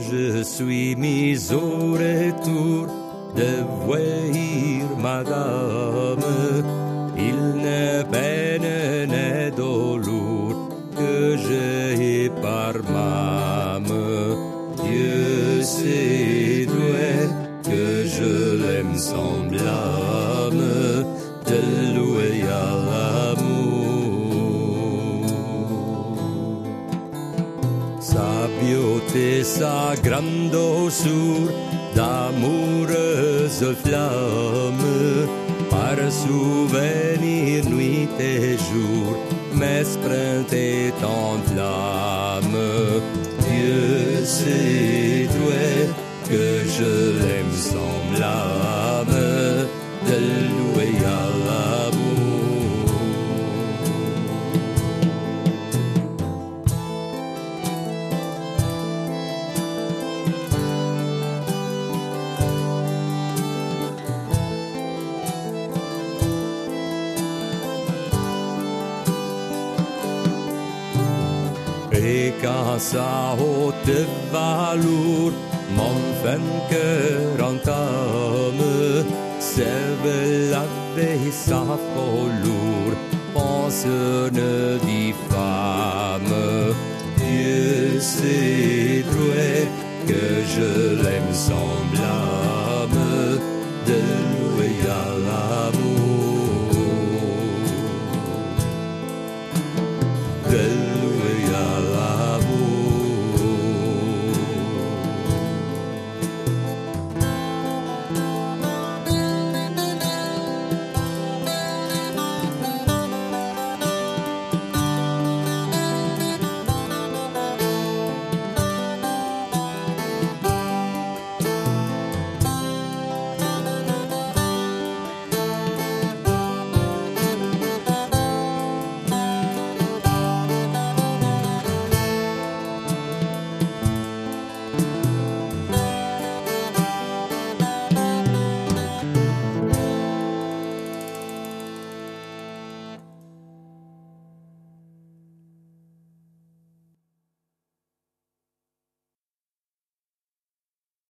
je suis mis au retour de voir madame, il n'est peine n'est dolor que j'ai par m'âme. Dieu sait que je l'aime semblable, Sa beauté, sa grandeur d'amoureuse flamme, par souvenir nuit et jour, m'esprinte et en flamme. 가사 호뜻발룰 멈펜크런타무 세벨라베 사폴룰 버스느 디파무